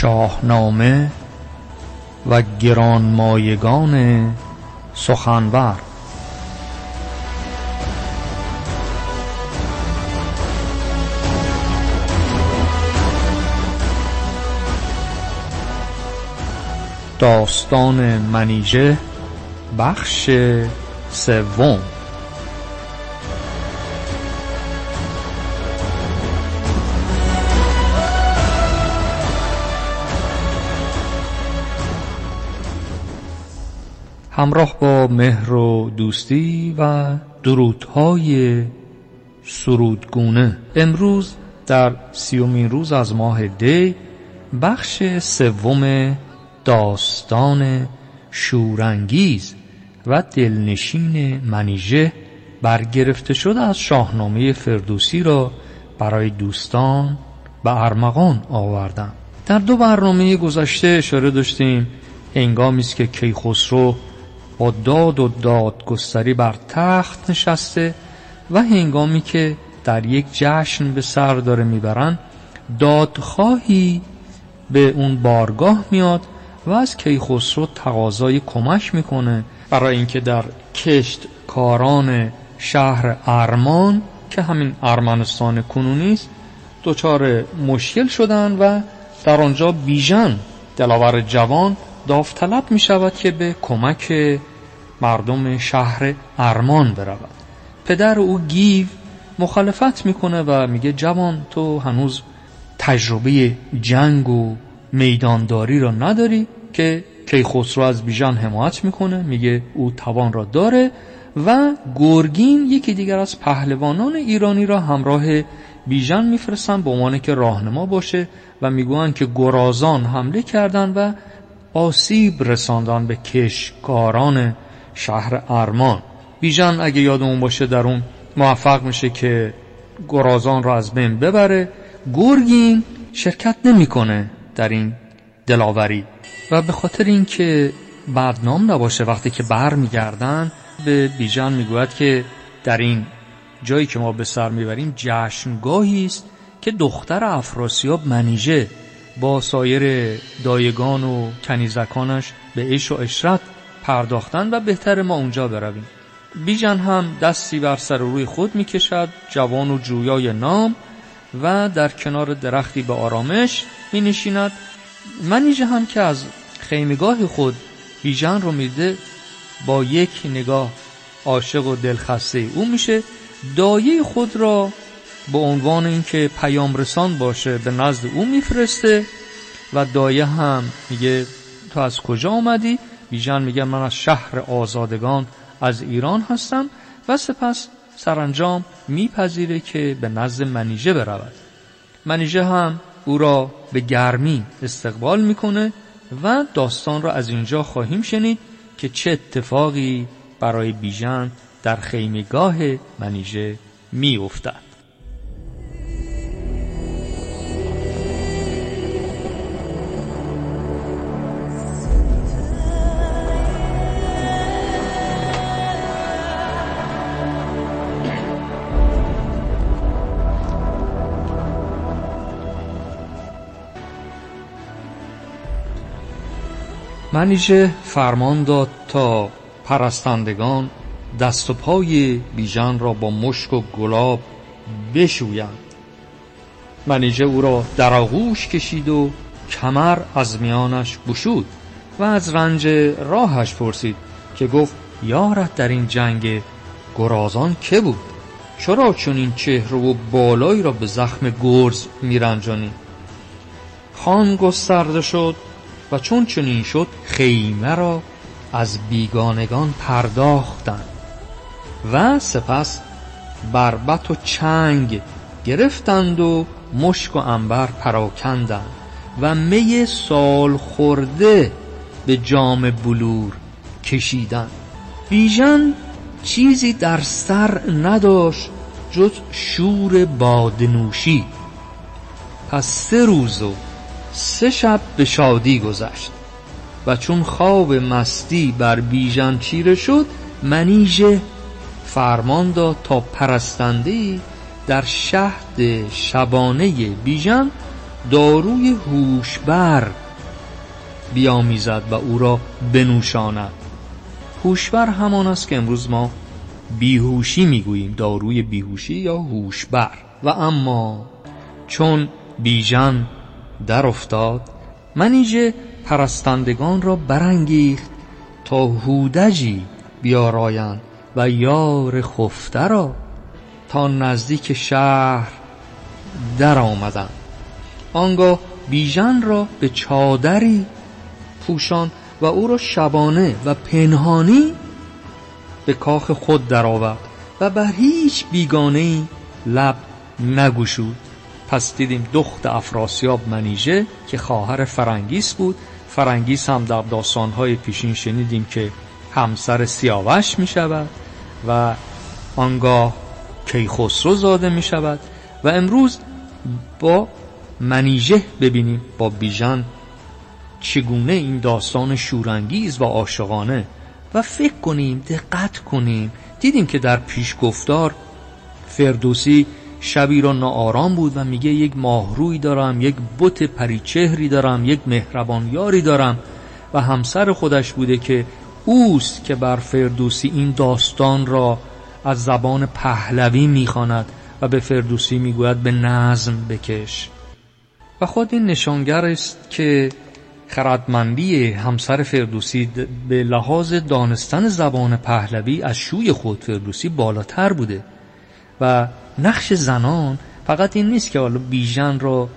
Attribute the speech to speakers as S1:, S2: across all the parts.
S1: شاهنامه و گرانمایگان سخنور. داستان منیژه بخش سوم. همراه با مهر و دوستی و درودهای سرودگونه. امروز در سیومین روز از ماه دی بخش سوم داستان شورانگیز و دلنشین منیژه برگرفته شده از شاهنامه فردوسی را برای دوستان و ارمغان آوردم. در دو برنامه گذشته اشاره داشتیم هنگامی است که کیخسرو با داد و دادگستری بر تخت نشسته و هنگامی که در یک جشن به سر داره می‌برن دادخواهی به اون بارگاه میاد و از کیخسرو تقاضای کمک می‌کنه. برای اینکه در کشت کاران شهر ارمان که همین ارمنستان کنونی است دچار مشکل شدن و در آنجا بیژن دلاور جوان داوطلب می شود که به کمک مردم شهر ارمان برود. پدر او گیو مخالفت می‌کنه و میگه جوان تو هنوز تجربه جنگ و میدانداری را نداری که کیخسرو از بیژن حمایت می‌کنه. میگه او توان را داره و گرگین یکی دیگر از پهلوانان ایرانی را همراه بیژن میفرستن به عنوان که راهنما باشه و می‌گویند که گرازان حمله کردند و آسیب رساندن به کشکاران شهر ارمان بیژن اگه یادمون باشه در اون موفق میشه که گرازان را از بین ببره گرگین شرکت نمی‌کنه در این دلاوری. و به خاطر اینکه بدنام نباشه وقتی که بر میگردن به بیژن می‌گوید که در این جایی که ما به سر می‌بریم جشنگاهی است که دختر افراسیاب منیژه با سایر دایگان و کنیزکانش به عیش و اشرت پرداختن و بهتر ما اونجا برویم. بیژن هم دستی بر سر روی خود می‌کشد جوان و جویای نام و در کنار درختی به آرامش می نشیند منیژه هم که از خیمگاه خود بیژن رو میده با یک نگاه عاشق و دلخسته او میشه. دایه خود را به عنوان اینکه پیام رسان باشه به نزد او میفرسته و دایه هم میگه تو از کجا آمدی بیژن میگه من از شهر آزادگان از ایران هستم و سپس سرانجام میپذیره که به نزد منیژه برود. منیژه هم او را به گرمی استقبال می‌کنه و داستان را از اینجا خواهیم شنید که چه اتفاقی برای بیژن در خیمگاه منیژه میافتد. منیژه فرمان داد تا پرستندگان دست و پای بیژن را با مشک و گلاب بشویند. منیژه او را در آغوش کشید و کمر از میانش گشود و از رنج راهش پرسید که گفت یارت در این جنگ گرازان که بود؟ چرا چون این چهره و بالایی را به زخم گرز میرنجانی؟ خان گسترده شد و چون چنین شد خیمه را از بیگانگان پرداختند و سپس بربت و چنگ گرفتند و مشک و انبر پراکندند و می سال خورده به جام بلور کشیدند. بیژن چیزی در سر نداشت جز شور بادنوشی. پس سه روز و سه شب به شادی گذشت و چون خواب مستی بر بیژن چیره شد منیژه فرمان داد تا پرستنده در شهد شبانه بیژن داروی هوشبر بیامیزد و او را بنوشاند. هوشبر همان است که امروز ما بیهوشی می‌گوییم داروی بیهوشی یا هوشبر. و اما چون بیژن در افتاد. منیژه پرستندگان را برانگیخت تا هودجی بیارایند و یار خفته را تا نزدیک شهر در آمدند آنگاه بیژن را به چادری پوشان و او را شبانه و پنهانی به کاخ خود درآورد و بر هیچ بیگانه لب نگشود. پس دیدیم دخت افراسیاب منیژه که خواهر فرنگیس بود. فرنگیس هم در داستانهای پیشین شنیدیم که همسر سیاوش می شود و آنگاه کیخسرو زاده می شود و امروز با منیژه ببینیم با بیژن چگونه این داستان شورانگیز و عاشقانه و فکر کنیم دقت کنیم. دیدیم که در پیش گفتار فردوسی شبی را ناآرام بود و میگه یک ماهروی دارم یک بت پریچهری دارم یک مهربان یاری دارم و همسر خودش بوده که اوست که بر فردوسی این داستان را از زبان پهلوی می‌خواند و به فردوسی می‌گوید به نظم بکش. و خود این نشانگر است که خردمندی همسر فردوسی به لحاظ دانستن زبان پهلوی از شوی خود فردوسی بالاتر بوده و نقش زنان فقط این نیست که حالا بیژن را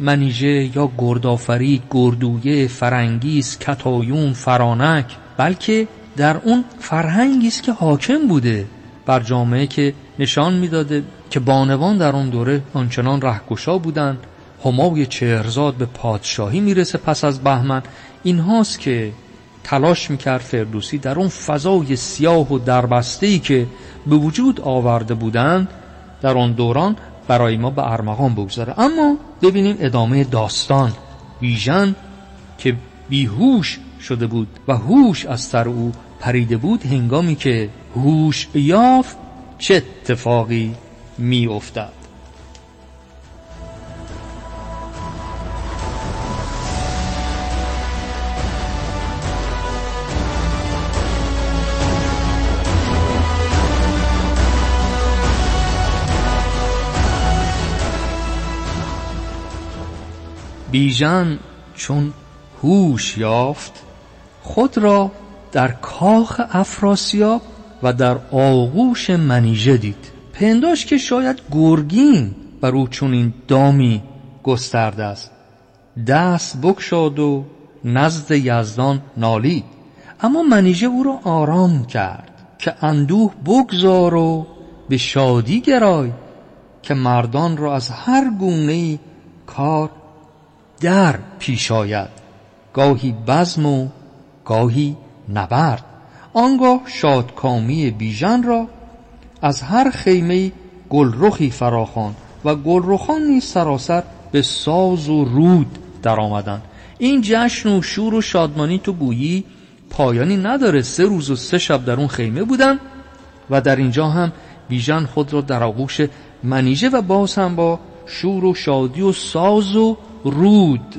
S1: منیژه یا گردآفرید گردویه فرنگیس کتایون فرانک بلکه در اون فرهنگی است که حاکم بوده بر جامعه که نشان می‌داده که بانوان در اون دوره آنچنان رهگشا بودند. همای چهرزاد به پادشاهی می‌رسه پس از بهمن. این هاست که تلاش می‌کرد فردوسی در اون فضای سیاه و دربستهی که به وجود آورده بودند در آن دوران برای ما به ارمغان بگذاره. اما ببینیم ادامه داستان. بیژن که بیهوش شده بود و هوش از سر او پریده بود هنگامی که هوش یافت چه اتفاقی می افتد بیژن چون هوش یافت خود را در کاخ افراسیاب و در آغوش منیژه دید. پنداش که شاید گرگین بر او چون دامی گسترده است. دست بکشاد و نزد یزدان نالید. اما منیژه او را آرام کرد که اندوه بگذار و به شادی گرای که مردان را از هر گونه کار در پیش آید. گاهی بزم و گاهی نبرد. آنگاه شادکامی بیژن را از هر خیمه گلرخی فراخوان و گلرخان نیز سراسر به ساز و رود در آمدن این جشن و شور و شادمانی تو گویی پایانی نداره. سه روز و سه شب در اون خیمه بودن و در اینجا هم بیژن خود را در آغوش منیژه و باز هم با شور و شادی و ساز و رود.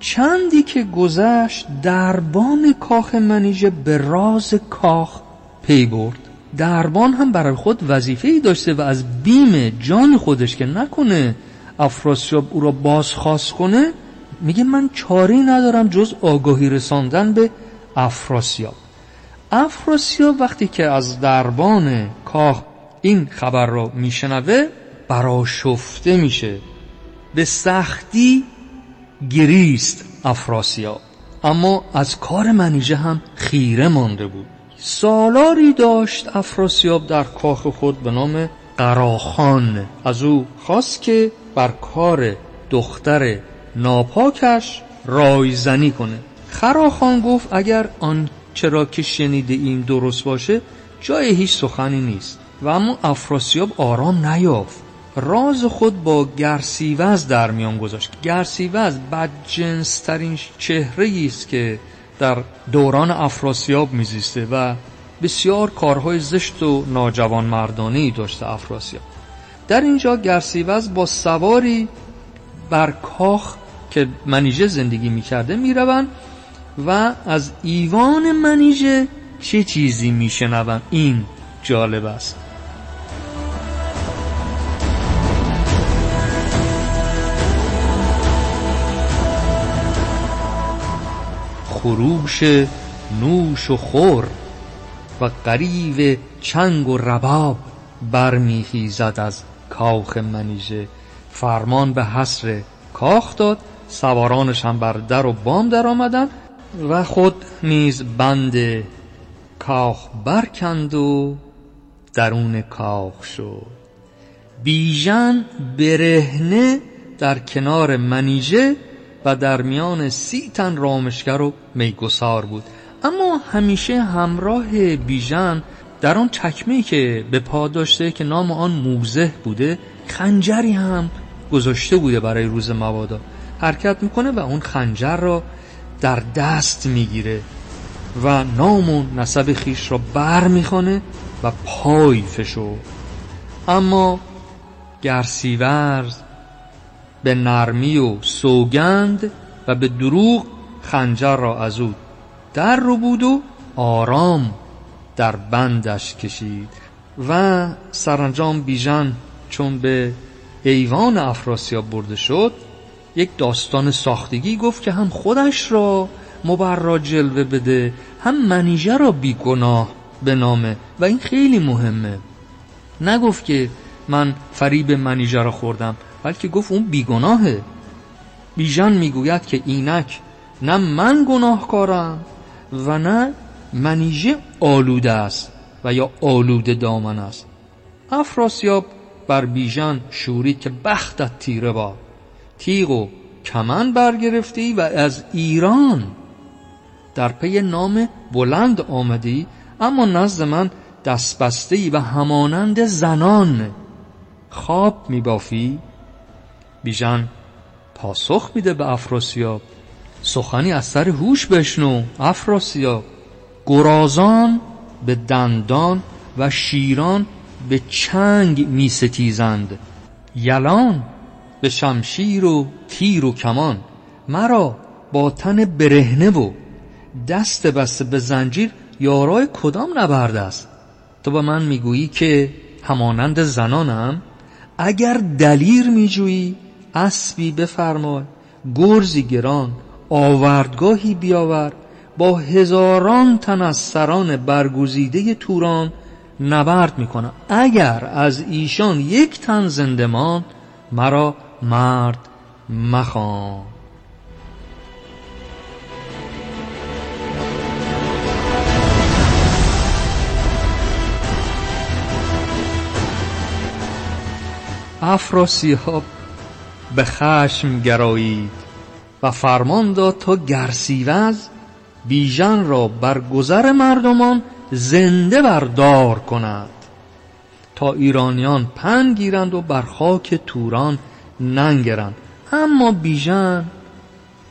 S1: چندی که گذشت دربان کاخ منیژه به راز کاخ پی برد. دربان هم برای خود وظیفه ای داشته و از بیم جان خودش که نکنه افراسیاب او را بازخواست کنه میگه من چاری ندارم جز آگاهی رساندن به افراسیاب. افراسیاب وقتی که از دربان کاخ این خبر را میشنوه براشفته میشه. به سختی گریست افراسیاب. اما از کار منیژه هم خیره مانده بود. سالاری داشت افراسیاب در کاخ خود به نام قراخان. از او خواست که بر کار دختر ناپاکش رایزنی کنه. خراخان گفت اگر آن چرا که شنیده این درست باشه جای هیچ سخنی نیست. و اما افراسیاب آرام نیافت. راز خود با گرسیوز در میان گذاشت. گرسیوز بدجنسترین چهره است که در دوران افراسیاب میزیسته و بسیار کارهای زشت و ناجوان مردانه داشته افراسیاب. در اینجا گرسیوز با سواری بر کاخ که منیژه زندگی می‌کرده می‌روند و از ایوان منیژه چه چیزی میشنوند؟ این جالب است. خروش نوش و خور و قریب چنگ و رباب برمیخیزد از کاخ منیژه. فرمان به حسر کاخ داد سوارانش هم بر در و بام در آمدن و خود نیز بند کاخ برکند و درون کاخ شد. بیژن برهنه در کنار منیژه و در میان سی تن رامشگر و میگسار بود. اما همیشه همراه بیژن در آن چکمه که به پا داشته که نام آن موزه بوده خنجری هم گذاشته بوده برای روز مبادا. حرکت می‌کنه و اون خنجر را در دست می‌گیره و نام و نسب خیش را بر می‌خوانه و پای فشو اما گرسیورز به نرمی و سوگند و به دروغ خنجر را از او در رو بود و آرام در بندش کشید و سرانجام بیژن چون به ایوان افراسیاب برده شد یک داستان ساختگی گفت که هم خودش را مبرا جلوه بده هم منیژه را بیگناه نامه و این خیلی مهمه. نگفت که من فریب منیژه را خوردم. بلکه گفت اون بیگناهه. بیژن می‌گوید که اینک نه من گناهکارم و نه منیژه آلوده است و یا آلوده دامن است. افراسیاب بر بیژن شورید که بختت تیره با. تیغ و کمن برگرفتی و از ایران در پی نام بلند آمدی اما نزد من دستبسته و همانند زنان خواب میبافی. بیژن پاسخ میده به افراسیاب. سخنی از سر هوش بشنو افراسیاب. گرازان به دندان و شیران به چنگ می ستیزند یلان به شمشیر و تیر و کمان. مرا با تن برهنه و دست بسته به زنجیر یارای کدام نبرد است؟ تو به من می‌گویی که همانند زنانم اگر دلیر میجویی اسبی بفرمای. گرزی گران آوردگاهی بیاور. با هزاران تن از سران برگزیده توران نبرد می‌کنم اگر از ایشان یک تن زنده ماند مرا مرد مخوان. افراسیاب به خشم گرایید و فرمان داد تا گرسیوز بیژن را بر گذر مردمان زنده بردار کند. تا ایرانیان پن گیرند و بر خاک توران ننگرند. اما بیژن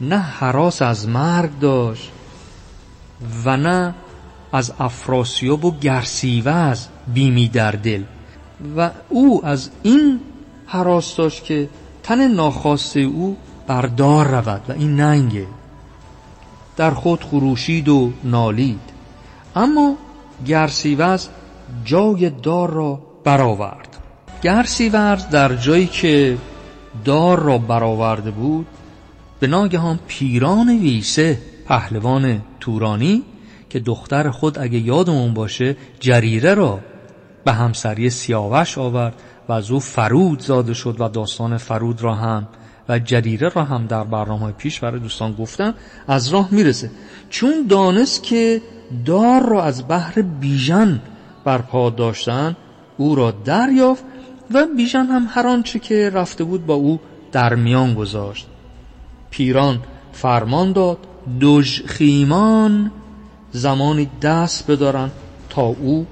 S1: نه حراس از مرگ داشت و نه از افراسیاب و گرسیوز بیمی در دل. و او از این حراس داشت که تن ناخواسته او بردار رود و این ننگه. در خود خروشید و نالید. اما گرسیوز جای دار را برآورد. گرسیوز در جایی که دار را برآورده بود به ناگهان پیران ویسه پهلوان تورانی که دختر خود اگه یادمون باشه جریره را به همسری سیاوش آورد و از او فرود زاده شد و داستان فرود را هم و جریره را هم در برنامه پیش برای دوستان گفتم از راه می‌رسه. چون دانست که دار را از بحر بیژن برپا داشتن او را دریافت و بیژن هم هر آنچه که رفته بود با او در میان گذاشت. پیران فرمان داد دوژ خیمان زمانی دست بدارند تا او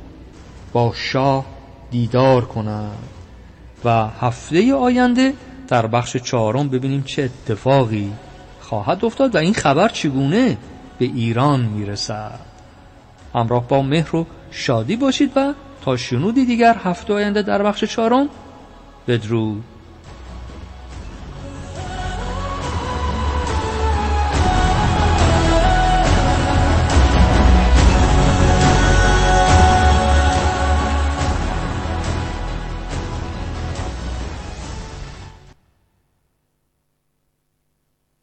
S1: با شاه دیدار کنند. و هفته آینده در بخش چهارم ببینیم چه اتفاقی خواهد افتاد و این خبر چگونه به ایران می‌رسد. همراه با مهر و شادی باشید و تا شنودی دیگر هفته آینده در بخش چهارم بدرود.